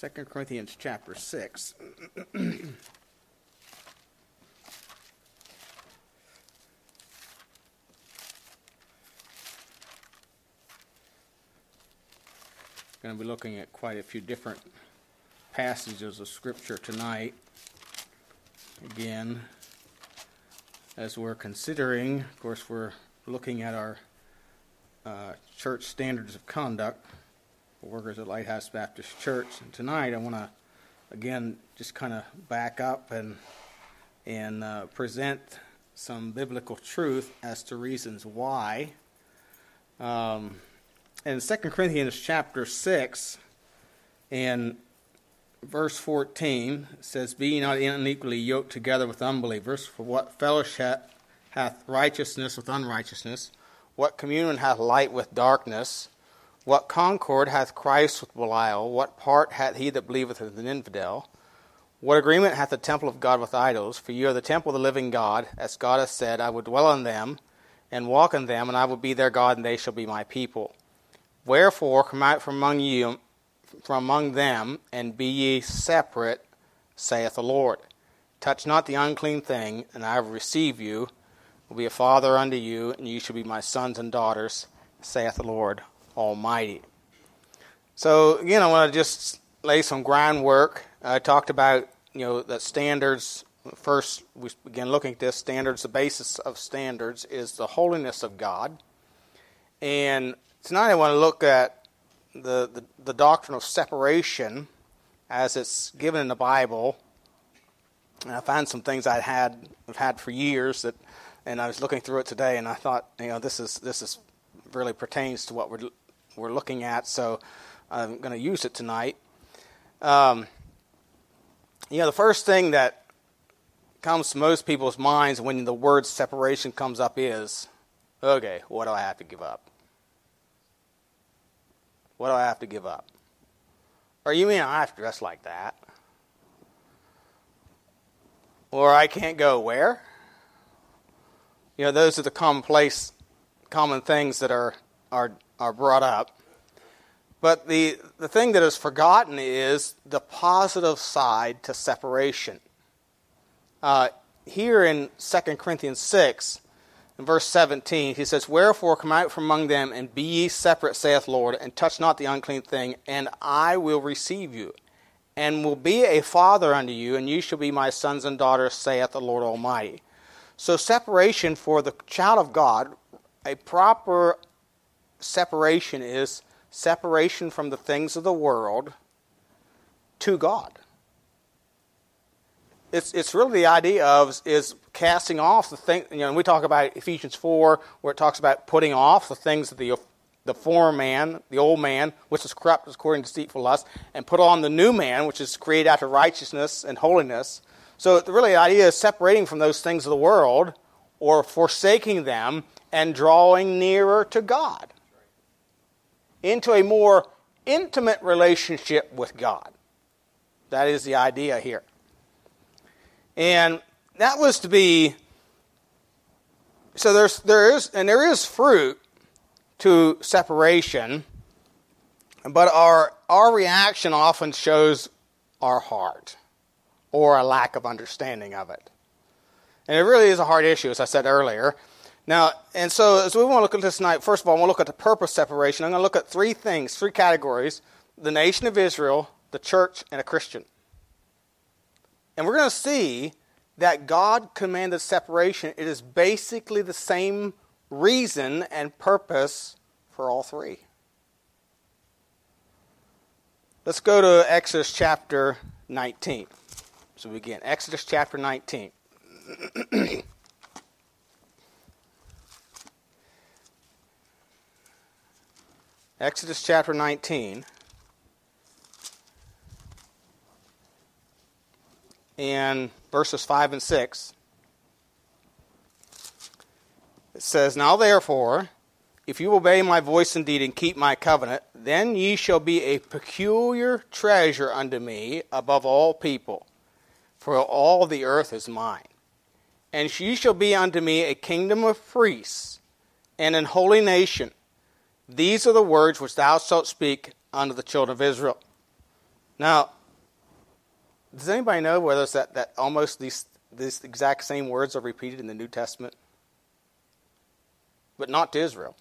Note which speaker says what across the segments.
Speaker 1: 2 Corinthians chapter 6. going to be looking at quite a few different passages of Scripture tonight. Again, as we're considering, of course, we're looking at our uh, church standards of conduct workers at Lighthouse Baptist Church. And tonight, I want to again just kind of back up and and uh, present some biblical truth as to reasons why. Um, in 2 Corinthians chapter 6 and verse 14 says, Be not unequally yoked together with unbelievers, for what fellowship hath righteousness with unrighteousness? What communion hath light with darkness? What concord hath Christ with Belial? What part hath he that believeth with an infidel? What agreement hath the temple of God with idols? For ye are the temple of the living God, as God hath said, I will dwell in them, and walk in them, and I will be their God, and they shall be my people. Wherefore come out from among you, from among them, and be ye separate, saith the Lord. Touch not the unclean thing, and I will receive you, will be a father unto you, and ye shall be my sons and daughters, saith the Lord Almighty. So again, I want to just lay some groundwork. I talked about you know that standards. First, we begin looking at this. Standards. The basis of standards is the holiness of God, and Tonight I want to look at the, the, the, doctrine of separation as it's given in the Bible. And I found some things I had I've had for years that, and I was looking through it today, and I thought, you know, this is this is really pertains to what we're we're looking at. So I'm going to use it tonight. Um, you know, the first thing that comes to most people's minds when the word separation comes up is, okay, what do I have to give up? What do I have to give up? Or you mean I have to dress like that? Or I can't go where? You know, those are the commonplace, common things that are, are, are brought up. But the, the thing that is forgotten is the positive side to separation. Uh, here in 2 Corinthians 6, in verse 17, he says, Wherefore come out from among them, and be ye separate, saith Lord, and touch not the unclean thing, and I will receive you, and will be a father unto you, and ye shall be my sons and daughters, saith the Lord Almighty. So, separation for the child of God, a proper separation is separation from the things of the world to God it's it's really the idea of is casting off the thing. You know, we talk about Ephesians four, where it talks about putting off the things of the the former man, the old man, which is corrupt according to deceitful lust, and put on the new man, which is created after righteousness and holiness. So really, the idea is separating from those things of the world, or forsaking them, and drawing nearer to God, into a more intimate relationship with God. That is the idea here. And that was to be so there's there is and there is fruit to separation, but our our reaction often shows our heart or a lack of understanding of it. And it really is a hard issue, as I said earlier. Now, and so as we want to look at this tonight, first of all, I want to look at the purpose separation. I'm going to look at three things, three categories the nation of Israel, the church, and a Christian. And we're going to see that God commanded separation. It is basically the same reason and purpose for all three. Let's go to Exodus chapter 19. So we begin. Exodus chapter 19. Exodus chapter 19. and verses 5 and 6. It says, Now therefore, if you obey my voice indeed and keep my covenant, then ye shall be a peculiar treasure unto me above all people, for all the earth is mine. And ye shall be unto me a kingdom of priests and an holy nation. These are the words which thou shalt speak unto the children of Israel. Now, does anybody know whether it's that, that almost these, these exact same words are repeated in the New Testament? But not to Israel.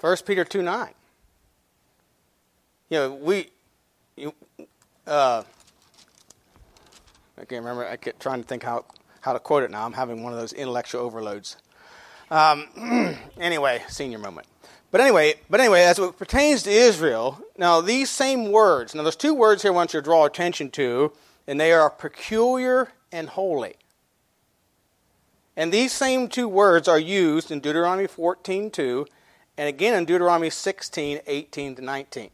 Speaker 1: 1 Peter 2 9. You know, we, you, uh, I can't remember, I keep trying to think how, how to quote it now. I'm having one of those intellectual overloads. Um, anyway, senior moment. But anyway, but anyway, as it pertains to Israel, now these same words, now there's two words here I want you to draw attention to, and they are peculiar and holy. And these same two words are used in Deuteronomy 14:2 and again in Deuteronomy 16:18 to 19.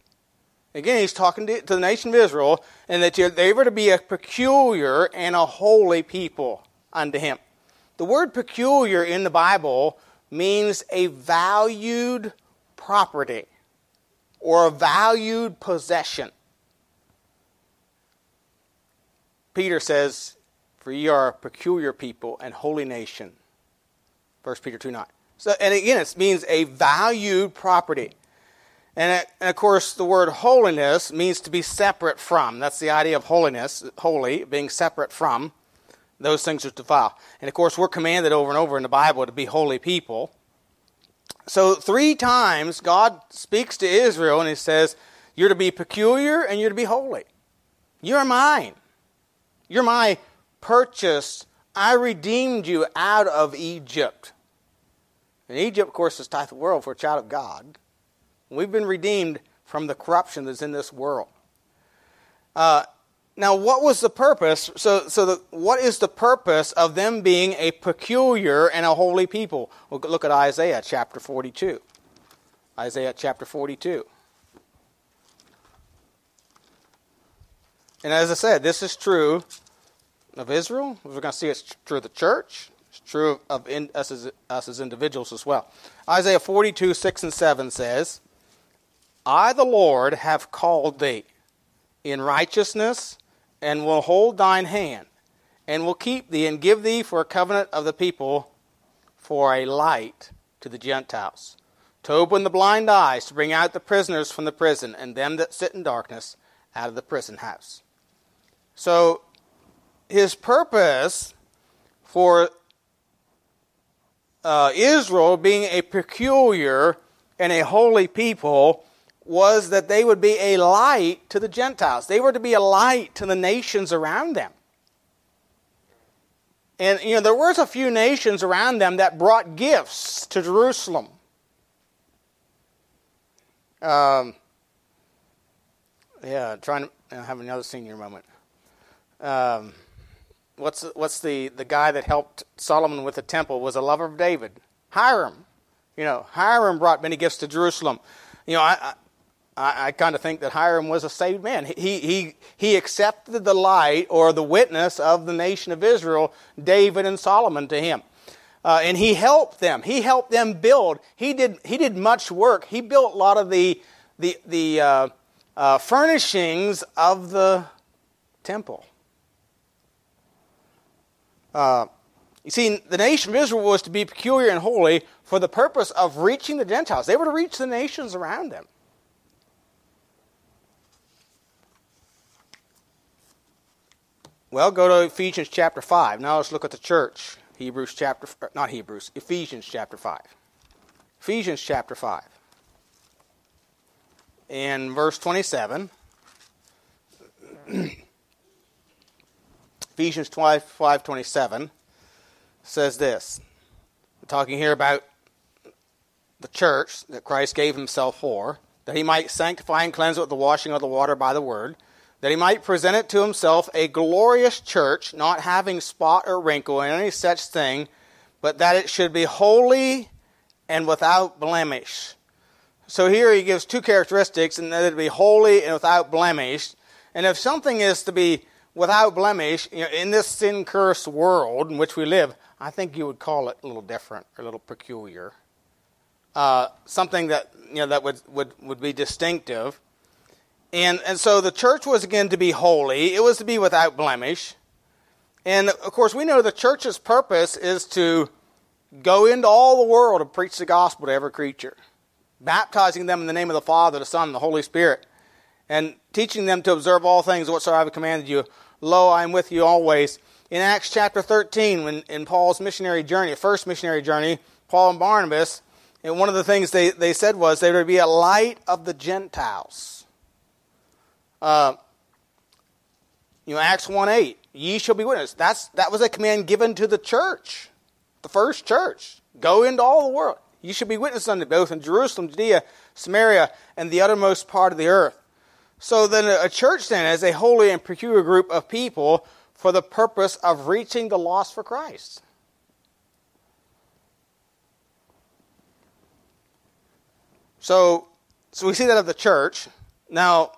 Speaker 1: Again, he's talking to, to, the nation of Israel, and that they were to be a peculiar and a holy people unto him. The word peculiar in the Bible means a valued property or a valued possession. Peter says, For ye are a peculiar people and holy nation. 1 Peter 2 9. So, and again, it means a valued property. And, it, and, of course, the word holiness means to be separate from. That's the idea of holiness, holy, being separate from those things which defiled. And of course, we're commanded over and over in the Bible to be holy people. So, three times God speaks to Israel and he says, You're to be peculiar and you're to be holy. You're mine. You're my purchased. I redeemed you out of Egypt. And Egypt, of course, is type of world for a child of God. We've been redeemed from the corruption that's in this world. Uh, now, what was the purpose? So, so the, what is the purpose of them being a peculiar and a holy people? We'll look at Isaiah chapter 42. Isaiah chapter 42. And as I said, this is true of Israel. We're going to see it's true of the church. It's true of in, us, as, us as individuals as well. Isaiah 42, 6 and 7 says, I, the Lord, have called thee in righteousness and will hold thine hand, and will keep thee, and give thee for a covenant of the people, for a light to the Gentiles, to open the blind eyes, to bring out the prisoners from the prison, and them that sit in darkness out of the prison house. So, his purpose for uh, Israel being a peculiar and a holy people was that they would be a light to the Gentiles. They were to be a light to the nations around them. And, you know, there was a few nations around them that brought gifts to Jerusalem. Um, yeah, trying to have another senior moment. Um, what's what's the, the guy that helped Solomon with the temple was a lover of David, Hiram. You know, Hiram brought many gifts to Jerusalem. You know, I, I, I kind of think that Hiram was a saved man. He, he, he accepted the light or the witness of the nation of Israel, David and Solomon, to him. Uh, and he helped them. He helped them build. He did, he did much work. He built a lot of the, the, the uh, uh, furnishings of the temple. Uh, you see, the nation of Israel was to be peculiar and holy for the purpose of reaching the Gentiles. They were to reach the nations around them. Well, go to Ephesians chapter 5. Now let's look at the church. Hebrews chapter, er, not Hebrews, Ephesians chapter 5. Ephesians chapter 5. In verse 27, Ephesians 5, 5 27 says this. We're talking here about the church that Christ gave himself for, that he might sanctify and cleanse it with the washing of the water by the word that he might present it to himself a glorious church, not having spot or wrinkle or any such thing, but that it should be holy and without blemish. So here he gives two characteristics, and that it be holy and without blemish. And if something is to be without blemish you know, in this sin cursed world in which we live, I think you would call it a little different or a little peculiar. Uh, something that you know that would, would, would be distinctive. And, and so the church was again to be holy, it was to be without blemish. And of course, we know the church's purpose is to go into all the world and preach the gospel to every creature. baptizing them in the name of the Father, the Son, and the Holy Spirit, and teaching them to observe all things whatsoever I have commanded you. Lo, I am with you always. In Acts chapter 13, when in Paul's missionary journey, first missionary journey, Paul and Barnabas, and one of the things they, they said was they to be a light of the Gentiles. Uh, you know, Acts 1 8, ye shall be witnesses. That's, that was a command given to the church, the first church. Go into all the world. You should be witnesses unto both in Jerusalem, Judea, Samaria, and the uttermost part of the earth. So then a church then is a holy and peculiar group of people for the purpose of reaching the lost for Christ. So, so we see that of the church. Now,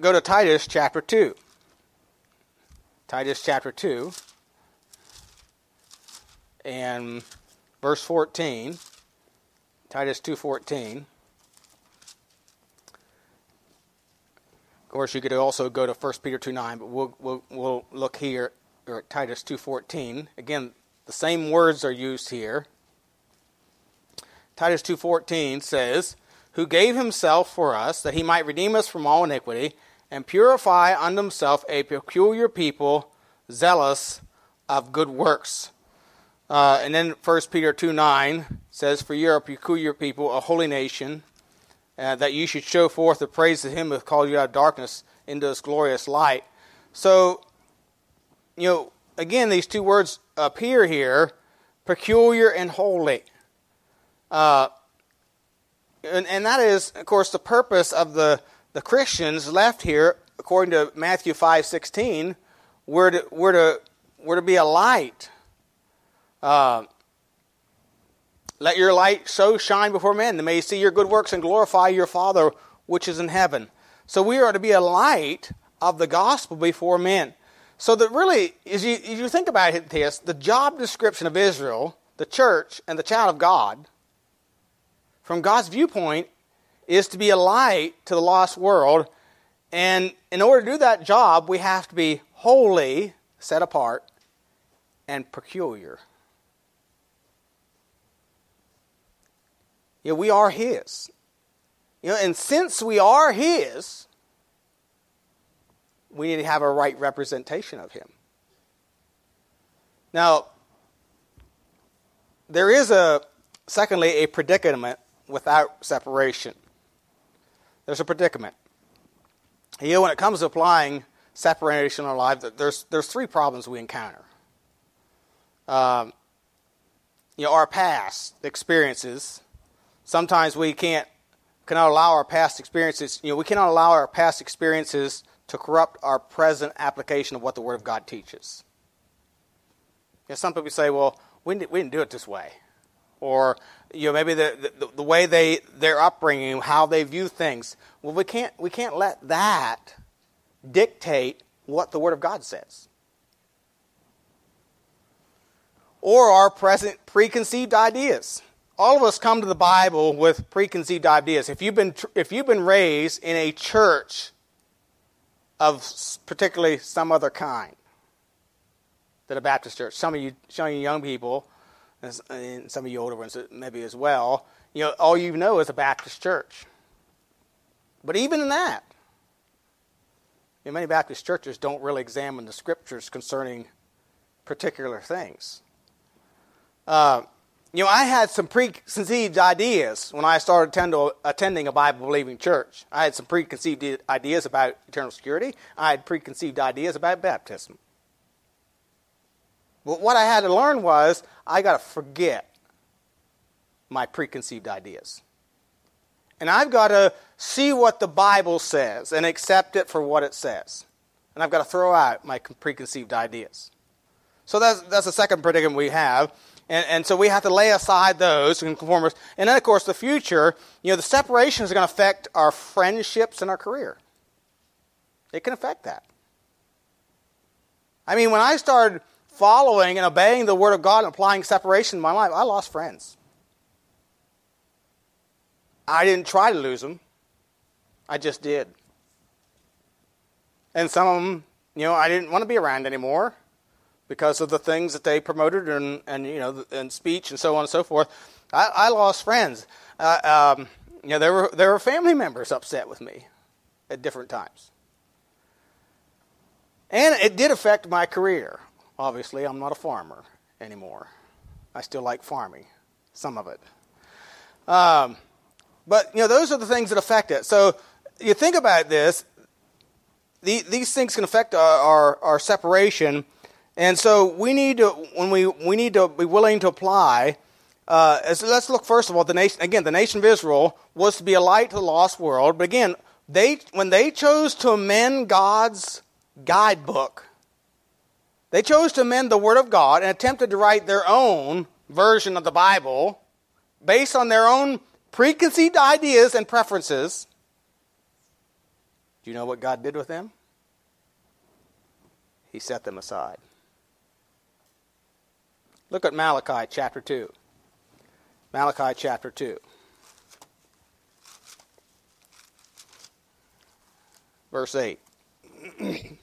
Speaker 1: go to Titus chapter 2. Titus chapter 2 and verse 14. Titus 2:14. Of course, you could also go to 1 Peter 2:9, but we'll, we'll, we'll look here at Titus 2:14. Again, the same words are used here. Titus 2:14 says, "Who gave himself for us that he might redeem us from all iniquity and purify unto himself a peculiar people, zealous of good works." Uh, and then 1 Peter 2 9 says, For you are a peculiar people, a holy nation, uh, that you should show forth the praise of him who called you out of darkness into his glorious light. So, you know, again, these two words appear here peculiar and holy. Uh, and, and that is, of course, the purpose of the, the Christians left here, according to Matthew 5 16, we're to, we're to, we're to be a light uh, let your light so shine before men that they may see your good works and glorify your Father which is in heaven. So we are to be a light of the gospel before men. So that really, as you, as you think about this, the job description of Israel, the church, and the child of God, from God's viewpoint, is to be a light to the lost world. And in order to do that job, we have to be holy, set apart, and peculiar. Know, we are His. You know, and since we are His, we need to have a right representation of Him. Now, there is a, secondly, a predicament without separation. There's a predicament. You know, when it comes to applying separation in our life, there's, there's three problems we encounter. Um, you know, our past experiences sometimes we can't cannot allow our past experiences, you know, we cannot allow our past experiences to corrupt our present application of what the Word of God teaches. You know, some people say, well, we didn't, we didn't do it this way. Or, you know, maybe the, the, the way they, their upbringing, how they view things. Well, we can't, we can't let that dictate what the Word of God says. Or our present preconceived ideas all of us come to the Bible with preconceived ideas. If you've been, if you've been raised in a church of particularly some other kind than a Baptist church, some of you, some of you young people, and some of you older ones maybe as well, you know, all you know is a Baptist church. But even in that, you know, many Baptist churches don't really examine the scriptures concerning particular things. Uh, you know, I had some preconceived ideas when I started attend, attending a Bible believing church. I had some preconceived ideas about eternal security, I had preconceived ideas about baptism. But what I had to learn was I got to forget my preconceived ideas. And I've got to see what the Bible says and accept it for what it says. And I've got to throw out my preconceived ideas. So that's, that's the second predicament we have. And, and so we have to lay aside those and conform us. And then, of course, the future, you know, the separation is going to affect our friendships and our career. It can affect that. I mean, when I started following and obeying the Word of God and applying separation in my life, I lost friends. I didn't try to lose them, I just did. And some of them, you know, I didn't want to be around anymore because of the things that they promoted and, and you know and speech and so on and so forth. I, I lost friends. Uh, um, You know, there were, there were family members upset with me at different times. And it did affect my career. Obviously, I'm not a farmer anymore. I still like farming, some of it. Um, but, you know, those are the things that affect it. So you think about this, the, these things can affect our, our, our separation. And so we need to, when we, we need to be willing to apply, uh, as, let's look first of all, the nation, again, the nation of Israel was to be a light to the lost world. But again, they, when they chose to amend God's guidebook, they chose to amend the Word of God and attempted to write their own version of the Bible based on their own preconceived ideas and preferences. Do you know what God did with them? He set them aside. Look at Malachi chapter 2. Malachi chapter 2. Verse 8.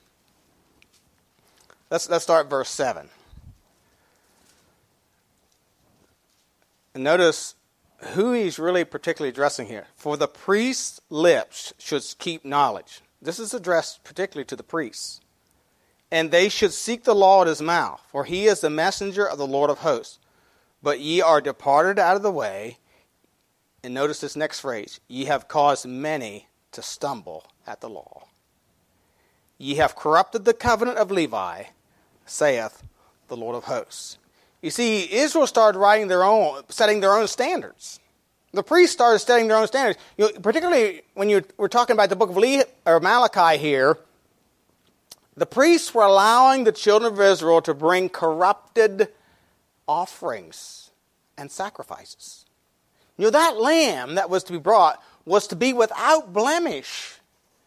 Speaker 1: let's, let's start verse 7. And notice who he's really particularly addressing here. For the priest's lips should keep knowledge. This is addressed particularly to the priests. And they should seek the law at his mouth, for he is the messenger of the Lord of hosts. But ye are departed out of the way. And notice this next phrase ye have caused many to stumble at the law. Ye have corrupted the covenant of Levi, saith the Lord of hosts. You see, Israel started writing their own, setting their own standards. The priests started setting their own standards. You know, particularly when you we're talking about the book of Le, or Malachi here, the priests were allowing the children of Israel to bring corrupted offerings and sacrifices. You know, that lamb that was to be brought was to be without blemish.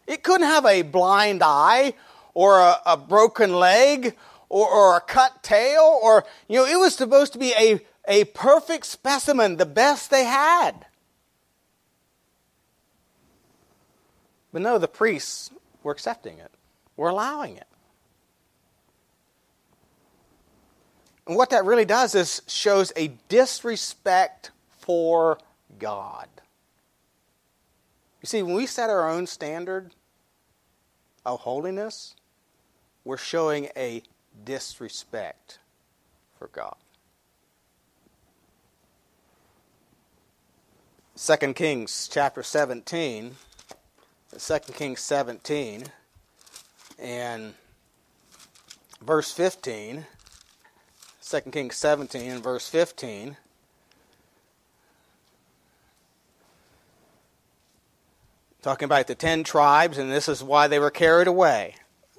Speaker 1: It couldn't have a blind eye or a, a broken leg or, or a cut tail or, you know, it was supposed to be a, a perfect specimen, the best they had. But no, the priests were accepting it, were allowing it. And what that really does is shows a disrespect for God. You see, when we set our own standard of holiness, we're showing a disrespect for God. 2 Kings chapter 17, 2 Kings 17, and verse 15, 2 Kings 17 and verse 15. Talking about the ten tribes, and this is why they were carried away.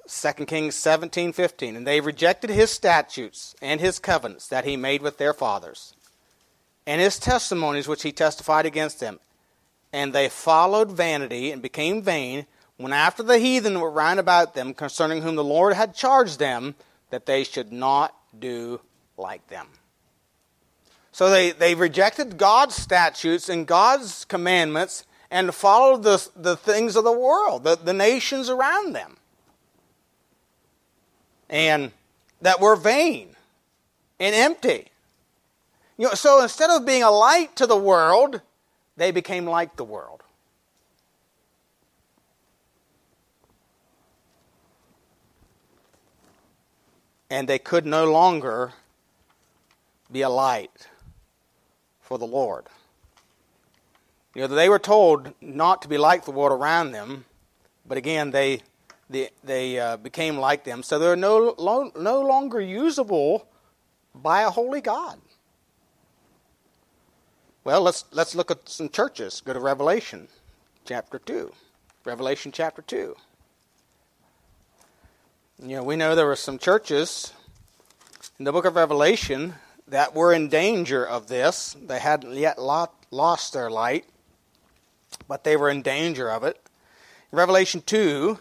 Speaker 1: 2 Kings 17 15. And they rejected his statutes and his covenants that he made with their fathers, and his testimonies which he testified against them. And they followed vanity and became vain when after the heathen were round about them, concerning whom the Lord had charged them that they should not do like them. So they, they rejected God's statutes and God's commandments and followed the, the things of the world, the, the nations around them and that were vain and empty. You know, so instead of being a light to the world, they became like the world. And they could no longer be a light for the Lord. You know, they were told not to be like the world around them, but again, they they, they uh, became like them, so they're no, lo- no longer usable by a holy God. Well, let's, let's look at some churches. Go to Revelation chapter 2. Revelation chapter 2. You know, we know there were some churches in the book of Revelation that were in danger of this. They hadn't yet lost their light, but they were in danger of it. In Revelation 2,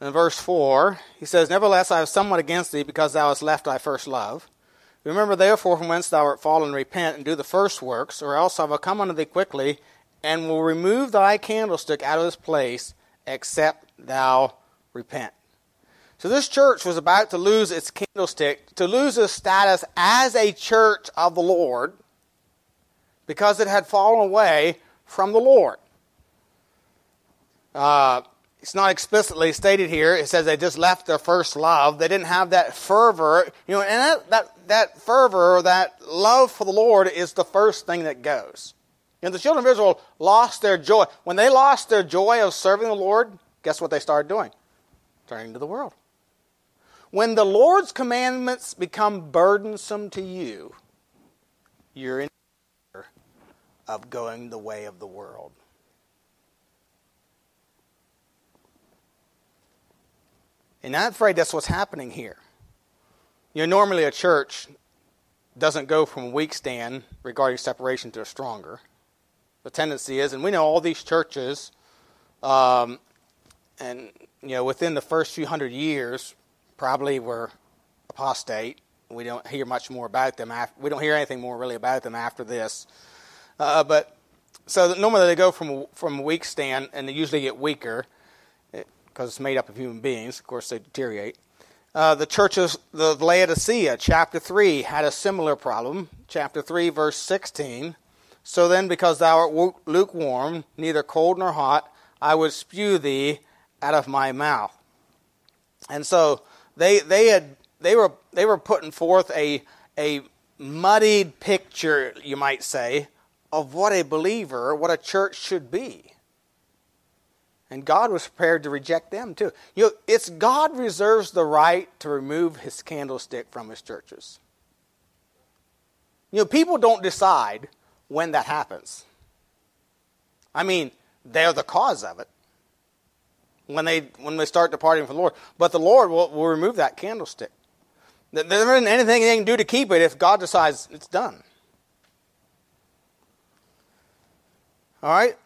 Speaker 1: in verse 4, he says, Nevertheless, I have somewhat against thee, because thou hast left thy first love. Remember therefore from whence thou art fallen, repent, and do the first works, or else I will come unto thee quickly, and will remove thy candlestick out of this place, except thou repent. So this church was about to lose its candlestick, to lose its status as a church of the Lord, because it had fallen away from the Lord. Uh, it's not explicitly stated here. It says they just left their first love. They didn't have that fervor. You know, and that, that, that fervor, that love for the Lord is the first thing that goes. You know, the children of Israel lost their joy. When they lost their joy of serving the Lord, guess what they started doing? Turning to the world. When the Lord's commandments become burdensome to you, you're in of going the way of the world. And I'm afraid that's what's happening here. You know, normally a church doesn't go from a weak stand regarding separation to a stronger. The tendency is, and we know all these churches, um, and you know, within the first few hundred years, probably were apostate. We don't hear much more about them. After, we don't hear anything more really about them after this. Uh, but so normally they go from from a weak stand, and they usually get weaker because it's made up of human beings. Of course, they deteriorate. Uh, the church of the Laodicea, chapter 3, had a similar problem. Chapter 3, verse 16. So then, because thou art lukewarm, neither cold nor hot, I would spew thee out of my mouth. And so they, they, had, they, were, they were putting forth a, a muddied picture, you might say, of what a believer, what a church should be. And God was prepared to reject them too. You know, it's God reserves the right to remove his candlestick from his churches. You know, people don't decide when that happens. I mean, they're the cause of it. When they when they start departing from the Lord. But the Lord will, will remove that candlestick. There isn't anything they can do to keep it if God decides it's done. All right?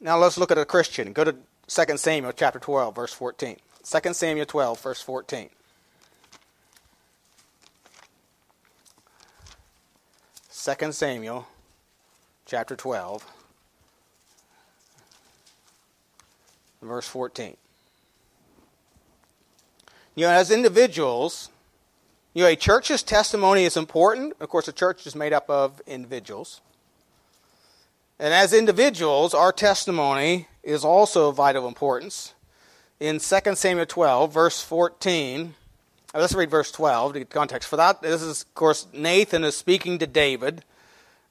Speaker 1: Now let's look at a Christian. Go to 2 Samuel chapter 12, verse 14. 2 Samuel 12, verse 14. Second Samuel chapter 12, verse 14. You know, as individuals, you know, a church's testimony is important. Of course, a church is made up of individuals. And as individuals, our testimony is also of vital importance. In 2 Samuel 12, verse 14, uh, let's read verse 12 to get context. For that, this is, of course, Nathan is speaking to David,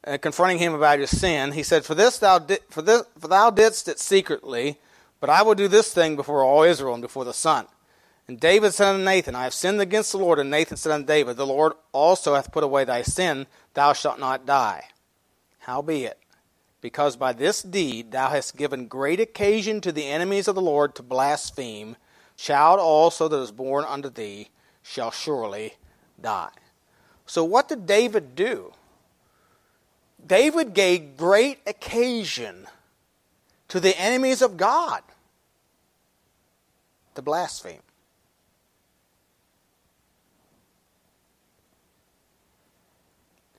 Speaker 1: uh, confronting him about his sin. He said, "For this thou di- for this for thou didst it secretly, but I will do this thing before all Israel and before the sun." And David said unto Nathan, I have sinned against the Lord. And Nathan said unto David, The Lord also hath put away thy sin; thou shalt not die. Howbeit, because by this deed thou hast given great occasion to the enemies of the Lord to blaspheme, child also that is born unto thee shall surely die. So, what did David do? David gave great occasion to the enemies of God to blaspheme.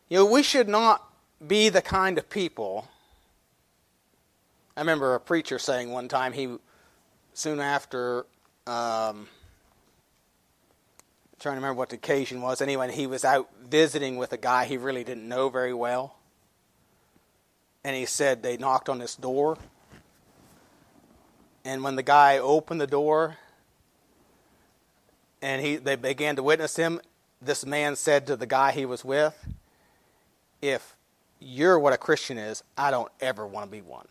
Speaker 1: You know, we should not be the kind of people I remember a preacher saying one time he soon after um, trying to remember what the occasion was. Anyway, he was out visiting with a guy he really didn't know very well, and he said they knocked on this door, and when the guy opened the door, and he they began to witness him, this man said to the guy he was with, "If you're what a Christian is, I don't ever want to be one."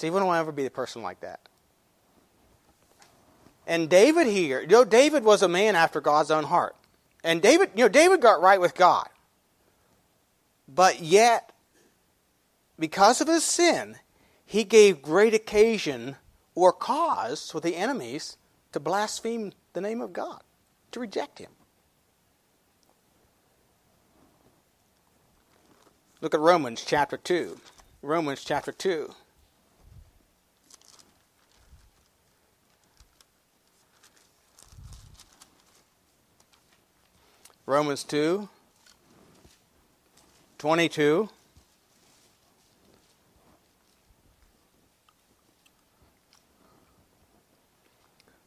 Speaker 1: See, we don't want to ever be a person like that. And David here, you know, David was a man after God's own heart. And David, you know, David got right with God. But yet, because of his sin, he gave great occasion or cause for the enemies to blaspheme the name of God, to reject him. Look at Romans chapter 2. Romans chapter 2. Romans 2, 22.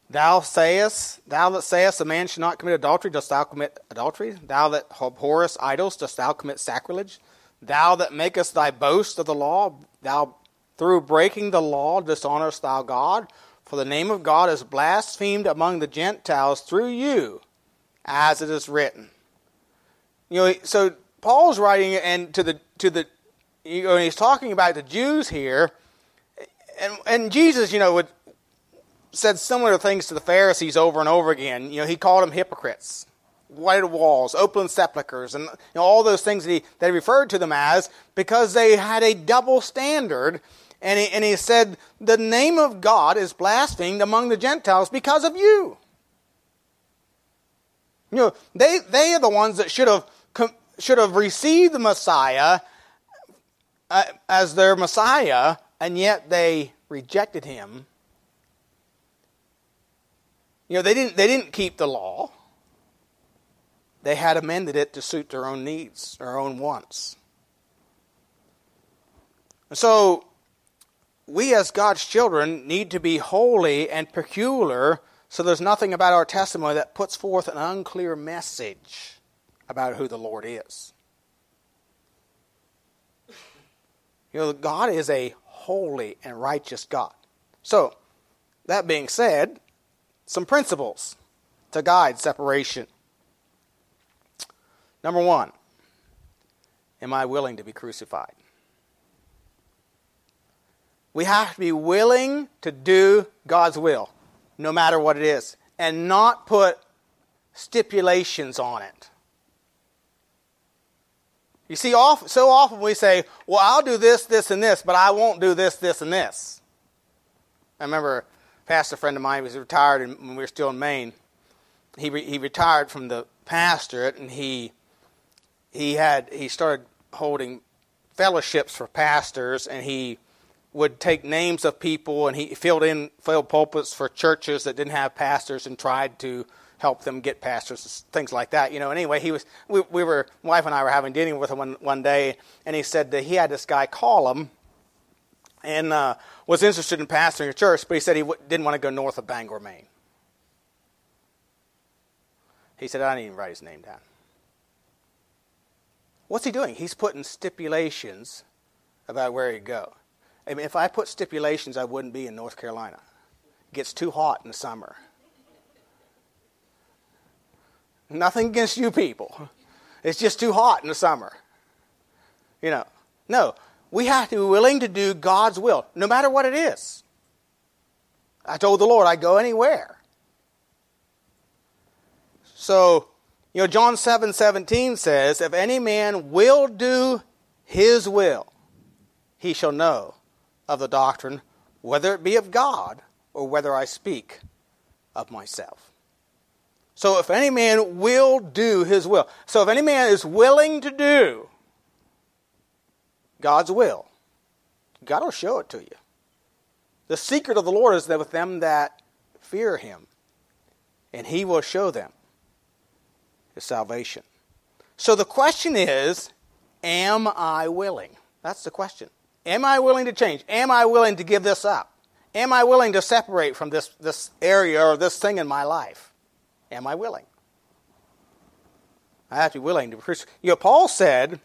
Speaker 1: Thou sayest, thou that sayest a man should not commit adultery, dost thou commit adultery? Thou that abhorrest idols, dost thou commit sacrilege? Thou that makest thy boast of the law, thou through breaking the law dishonorest thou God, for the name of God is blasphemed among the Gentiles through you, as it is written. You know, so Paul's writing and to the to the you know, he's talking about the Jews here, and and Jesus, you know, would said similar things to the Pharisees over and over again. You know, he called them hypocrites, white walls, open sepulchres, and you know, all those things that he, that he referred to them as because they had a double standard. And he, and he said, The name of God is blasphemed among the Gentiles because of you. You know, they, they are the ones that should have, should have received the Messiah uh, as their Messiah, and yet they rejected him you know, they didn't, they didn't keep the law. They had amended it to suit their own needs, their own wants. So, we as God's children need to be holy and peculiar so there's nothing about our testimony that puts forth an unclear message about who the Lord is. You know, God is a holy and righteous God. So, that being said, some principles to guide separation. Number one, am I willing to be crucified? We have to be willing to do God's will, no matter what it is, and not put stipulations on it. You see, so often we say, well, I'll do this, this, and this, but I won't do this, this, and this. I remember a pastor friend of mine was retired when we were still in Maine. He re, he retired from the pastorate and he he had he started holding fellowships for pastors and he would take names of people and he filled in filled pulpits for churches that didn't have pastors and tried to help them get pastors things like that you know anyway he was we, we were wife and i were having dinner with him one, one day and he said that he had this guy call him and uh, was interested in pastoring a church, but he said he w- didn't want to go north of Bangor, Maine. He said, I didn't even write his name down. What's he doing? He's putting stipulations about where he'd go. I mean, if I put stipulations, I wouldn't be in North Carolina. It gets too hot in the summer. Nothing against you people. It's just too hot in the summer. You know, no, we have to be willing to do God's will, no matter what it is. I told the Lord I'd go anywhere. So, you know, John 7 17 says, If any man will do his will, he shall know of the doctrine, whether it be of God or whether I speak of myself. So, if any man will do his will, so if any man is willing to do God's will. God will show it to you. The secret of the Lord is that with them that fear him, and he will show them his salvation. So the question is, am I willing? That's the question. Am I willing to change? Am I willing to give this up? Am I willing to separate from this, this area or this thing in my life? Am I willing? I have to be willing to. You know, Paul said,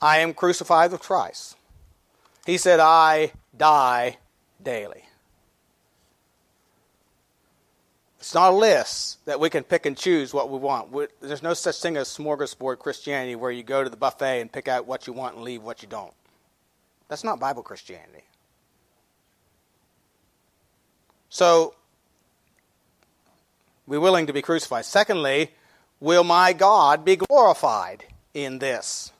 Speaker 1: I am crucified with Christ. He said, I die daily. It's not a list that we can pick and choose what we want. There's no such thing as smorgasbord Christianity where you go to the buffet and pick out what you want and leave what you don't. That's not Bible Christianity. So, we're willing to be crucified. Secondly, will my God be glorified in this?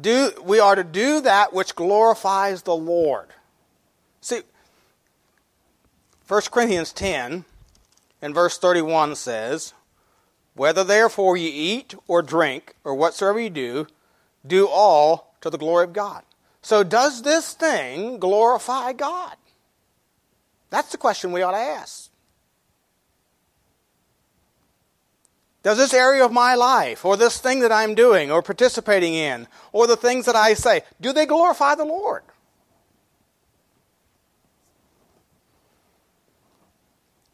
Speaker 1: do, we are to do that which glorifies the Lord. See, 1 Corinthians 10 and verse 31 says, Whether therefore ye eat or drink or whatsoever you do, do all to the glory of God. So, does this thing glorify God? That's the question we ought to ask. Does this area of my life, or this thing that I'm doing, or participating in, or the things that I say, do they glorify the Lord?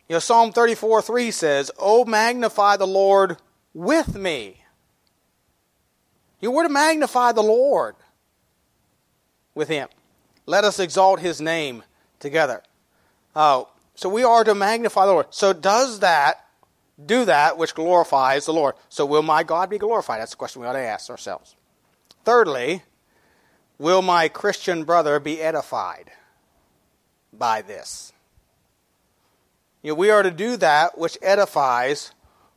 Speaker 1: You know, Psalm 34 3 says, Oh, magnify the Lord with me. You were to magnify the Lord with him. Let us exalt his name together. Uh, so we are to magnify the Lord. So does that do that which glorifies the Lord? So will my God be glorified? That's the question we ought to ask ourselves. Thirdly, will my Christian brother be edified by this? You know, we are to do that which edifies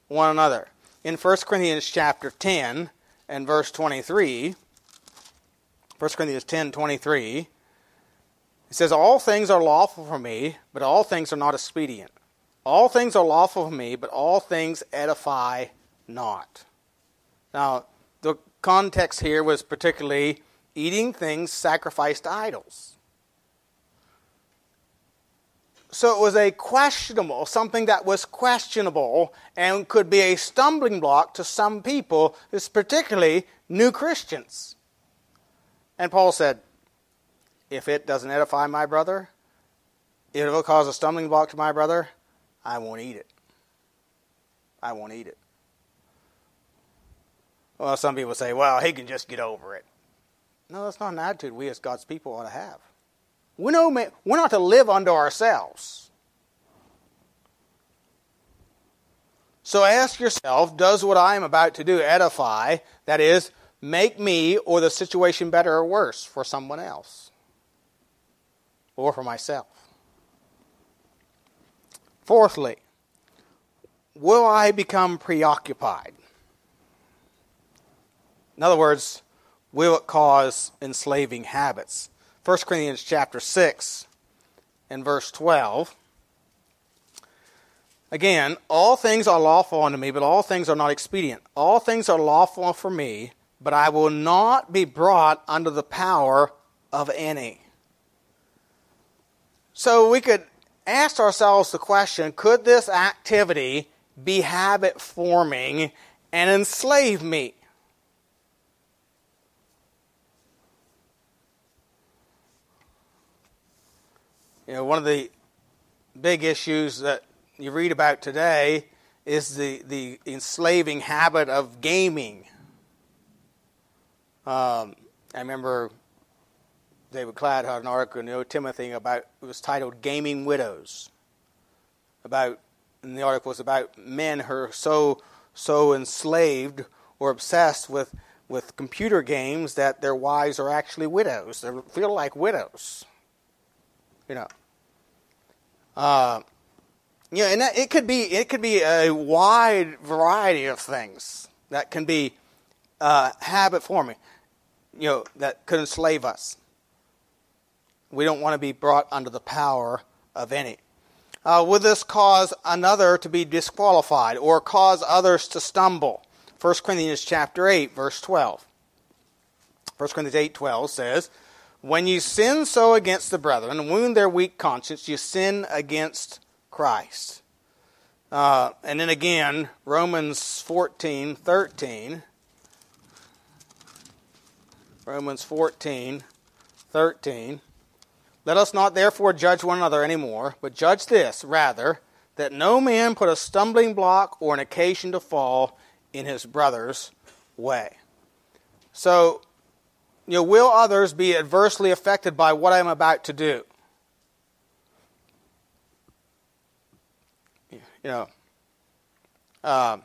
Speaker 1: one another. In 1 Corinthians chapter 10 and verse 23, 1 Corinthians 10 23, it says, All things are lawful for me, but all things are not expedient. All things are lawful for me, but all things edify not. Now, the context here was particularly eating things sacrificed to idols. So it was a questionable, something that was questionable and could be a stumbling block to some people, particularly new Christians. And Paul said, if it doesn't edify my brother, if it will cause a stumbling block to my brother, I won't eat it. I won't eat it. Well, some people say, well, he can just get over it. No, that's not an attitude we as God's people ought to have. We're, no, we're not to live unto ourselves. So ask yourself does what I am about to do edify, that is, make me or the situation better or worse for someone else or for myself? Fourthly, will I become preoccupied? In other words, will it cause enslaving habits? 1 Corinthians chapter 6 and verse 12. Again, all things are lawful unto me, but all things are not expedient. All things are lawful for me, but I will not be brought under the power of any. So we could ask ourselves the question could this activity be habit forming and enslave me? You know, one of the big issues that you read about today is the, the enslaving habit of gaming. Um, I remember David Cloud had an article in the O Timothy about it was titled "Gaming Widows." About and the article was about men who are so so enslaved or obsessed with with computer games that their wives are actually widows. They feel like widows. You know. Uh, yeah, and that, it could be it could be a wide variety of things that can be uh, habit forming. You know that could enslave us. We don't want to be brought under the power of any. Uh, would this cause another to be disqualified or cause others to stumble? 1 Corinthians chapter 8, verse 12. 1 Corinthians 8, 12 says, when you sin so against the brethren wound their weak conscience, you sin against Christ. Uh, and then again, Romans 14, 13. Romans 14, 13. Let us not therefore judge one another any more, but judge this, rather, that no man put a stumbling block or an occasion to fall in his brother's way. So, you know, will others be adversely affected by what I'm about to do? You know, um,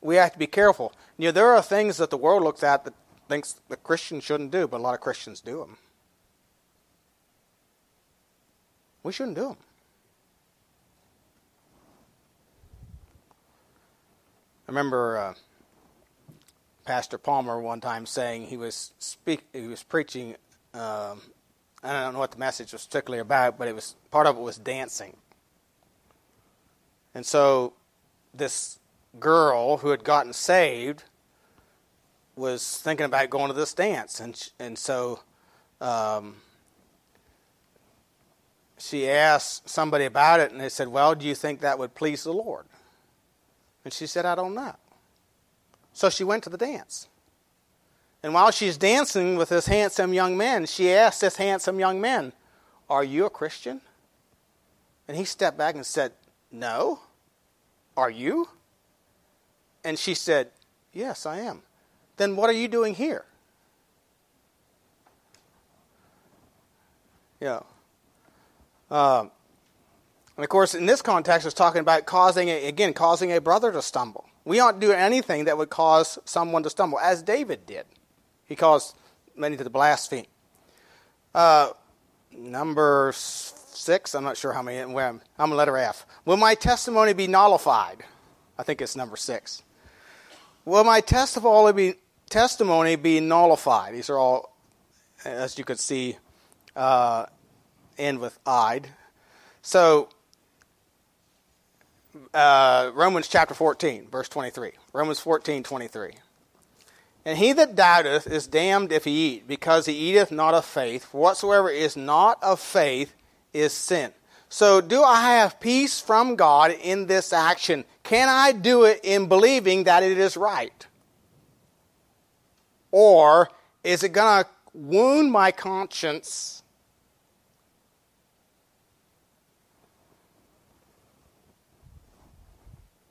Speaker 1: we have to be careful. You know, there are things that the world looks at that thinks the Christians shouldn't do, but a lot of Christians do them. We shouldn't do them. I remember. Uh, Pastor Palmer one time saying he was speak he was preaching. Um, I don't know what the message was particularly about, but it was part of it was dancing. And so this girl who had gotten saved was thinking about going to this dance, and and so um, she asked somebody about it, and they said, "Well, do you think that would please the Lord?" And she said, "I don't know." So she went to the dance. And while she's dancing with this handsome young man, she asked this handsome young man, Are you a Christian? And he stepped back and said, No. Are you? And she said, Yes, I am. Then what are you doing here? Yeah. Um, and of course, in this context, it's talking about causing, a, again, causing a brother to stumble. We aren't doing anything that would cause someone to stumble, as David did. He caused many to blaspheme. Uh, number six, I'm not sure how many, where I'm, I'm letter F. Will my testimony be nullified? I think it's number six. Will my testimony be, testimony be nullified? These are all, as you could see, uh, end with "id." So, uh, Romans chapter 14, verse 23. Romans 14, 23. And he that doubteth is damned if he eat, because he eateth not of faith. Whatsoever is not of faith is sin. So, do I have peace from God in this action? Can I do it in believing that it is right? Or is it going to wound my conscience?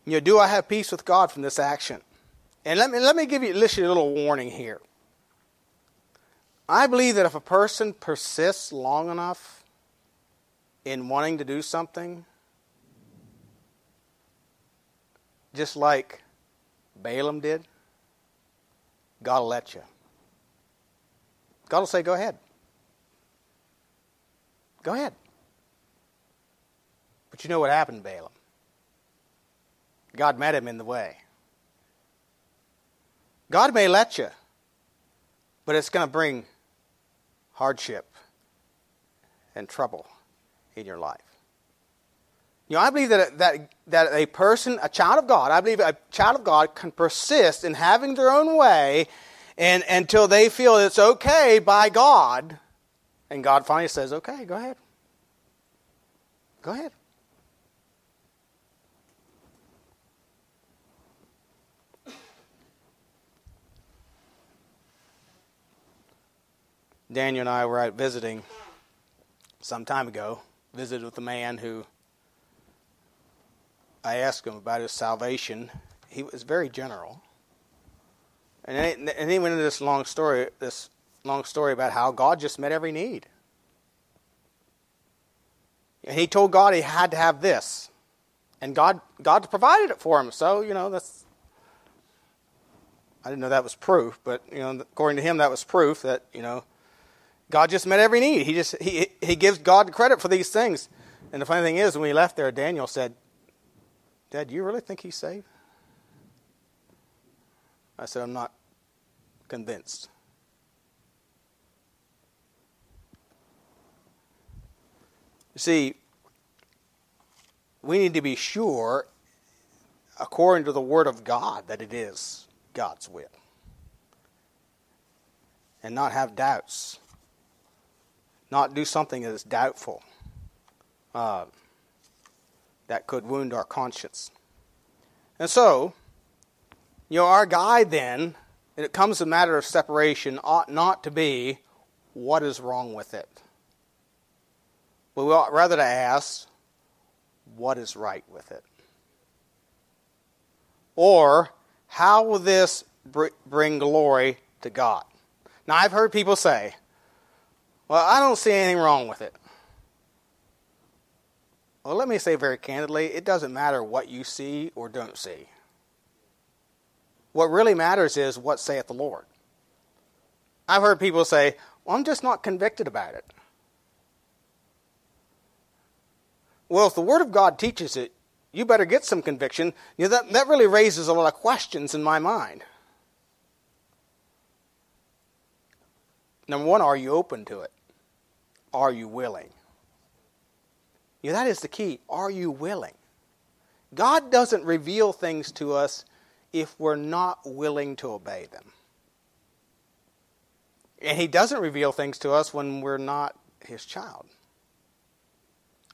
Speaker 1: You know, do I have peace with God from this action? And let me, let me give you, a little warning here. I believe that if a person persists long enough in wanting to do something, just like Balaam did, God will let you. God will say, Go ahead. Go ahead. But you know what happened to Balaam? God met him in the way. God may let you, but it's going to bring hardship and trouble in your life. You know, I believe that, that, that a person, a child of God, I believe a child of God can persist in having their own way and, until they feel it's okay by God. And God finally says, okay, go ahead. Go ahead. Daniel and I were out visiting some time ago, visited with a man who I asked him about his salvation. He was very general. And, and he went into this long story, this long story about how God just met every need. And he told God he had to have this. And God God provided it for him. So, you know, that's I didn't know that was proof, but you know, according to him that was proof that, you know, God just met every need. He just he he gives God credit for these things. And the funny thing is, when we left there, Daniel said, "Dad, do you really think he's saved?" I said, "I'm not convinced." You see, we need to be sure, according to the Word of God, that it is God's will, and not have doubts not do something that is doubtful, uh, that could wound our conscience. And so, you know, our guide then, when it comes to a matter of separation, ought not to be what is wrong with it. But we ought rather to ask, what is right with it? Or, how will this bring glory to God? Now, I've heard people say, well, I don't see anything wrong with it. Well, let me say very candidly it doesn't matter what you see or don't see. What really matters is what saith the Lord. I've heard people say, well, I'm just not convicted about it. Well, if the Word of God teaches it, you better get some conviction. You know, that, that really raises a lot of questions in my mind. Number one, are you open to it? Are you willing? Yeah, that is the key. Are you willing? God doesn't reveal things to us if we're not willing to obey them. And He doesn't reveal things to us when we're not His child.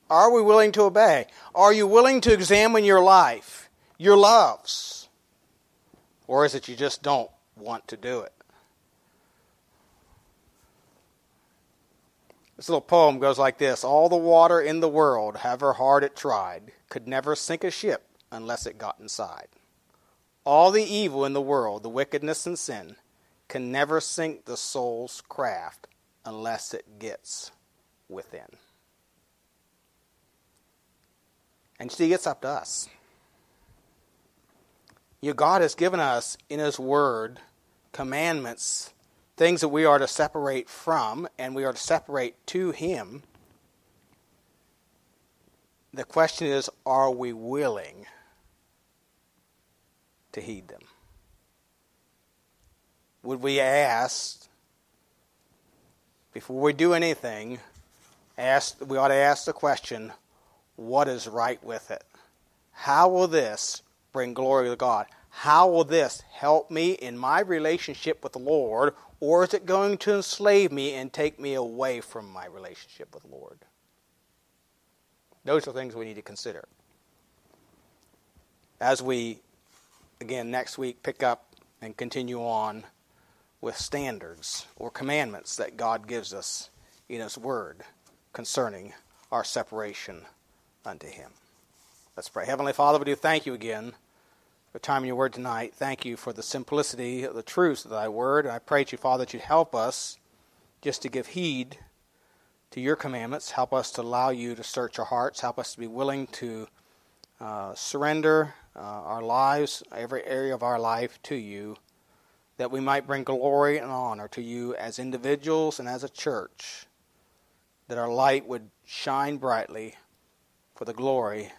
Speaker 1: Are we willing to obey? Are you willing to examine your life, your loves? Or is it you just don't want to do it? This little poem goes like this All the water in the world, however hard it tried, could never sink a ship unless it got inside. All the evil in the world, the wickedness and sin, can never sink the soul's craft unless it gets within. And see, it's up to us. You know, God has given us in His Word commandments, things that we are to separate from and we are to separate to Him. The question is, are we willing to heed them? Would we ask, before we do anything, ask, we ought to ask the question, what is right with it? How will this bring glory to God? How will this help me in my relationship with the Lord, or is it going to enslave me and take me away from my relationship with the Lord? Those are things we need to consider. As we, again, next week pick up and continue on with standards or commandments that God gives us in His Word concerning our separation unto Him. Let's pray. Heavenly Father, we do thank you again for time in your word tonight. Thank you for the simplicity of the truths of thy word. And I pray to you, Father, that you'd help us just to give heed to your commandments. Help us to allow you to search our hearts. Help us to be willing to uh, surrender uh, our lives, every area of our life to you, that we might bring glory and honor to you as individuals and as a church, that our light would shine brightly for the glory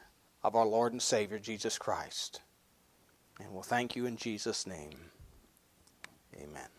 Speaker 1: of our Lord and Savior, Jesus Christ. And we'll thank you in Jesus' name. Amen.